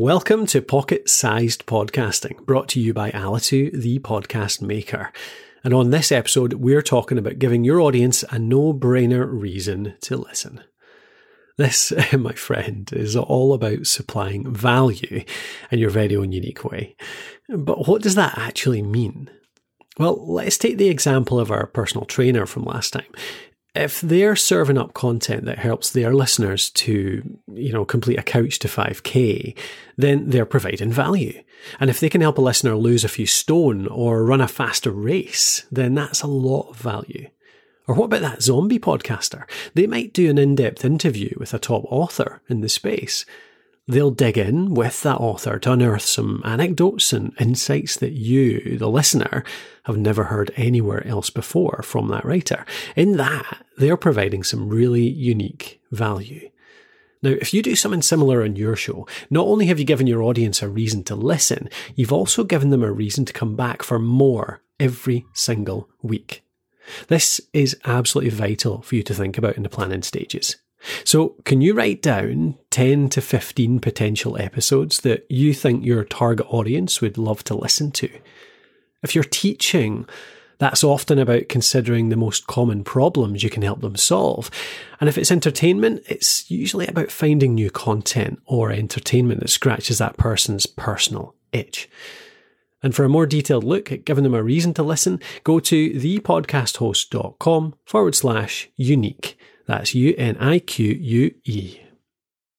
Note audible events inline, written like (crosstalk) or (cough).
Welcome to Pocket Sized Podcasting, brought to you by Alitu, the podcast maker. And on this episode, we're talking about giving your audience a no brainer reason to listen. This, (laughs) my friend, is all about supplying value in your very own unique way. But what does that actually mean? Well, let's take the example of our personal trainer from last time if they're serving up content that helps their listeners to, you know, complete a couch to 5k, then they're providing value. And if they can help a listener lose a few stone or run a faster race, then that's a lot of value. Or what about that zombie podcaster? They might do an in-depth interview with a top author in the space They'll dig in with that author to unearth some anecdotes and insights that you, the listener, have never heard anywhere else before from that writer. In that, they're providing some really unique value. Now, if you do something similar on your show, not only have you given your audience a reason to listen, you've also given them a reason to come back for more every single week. This is absolutely vital for you to think about in the planning stages. So, can you write down 10 to 15 potential episodes that you think your target audience would love to listen to? If you're teaching, that's often about considering the most common problems you can help them solve. And if it's entertainment, it's usually about finding new content or entertainment that scratches that person's personal itch. And for a more detailed look at giving them a reason to listen, go to thepodcasthost.com forward slash unique. That's U N I Q U E.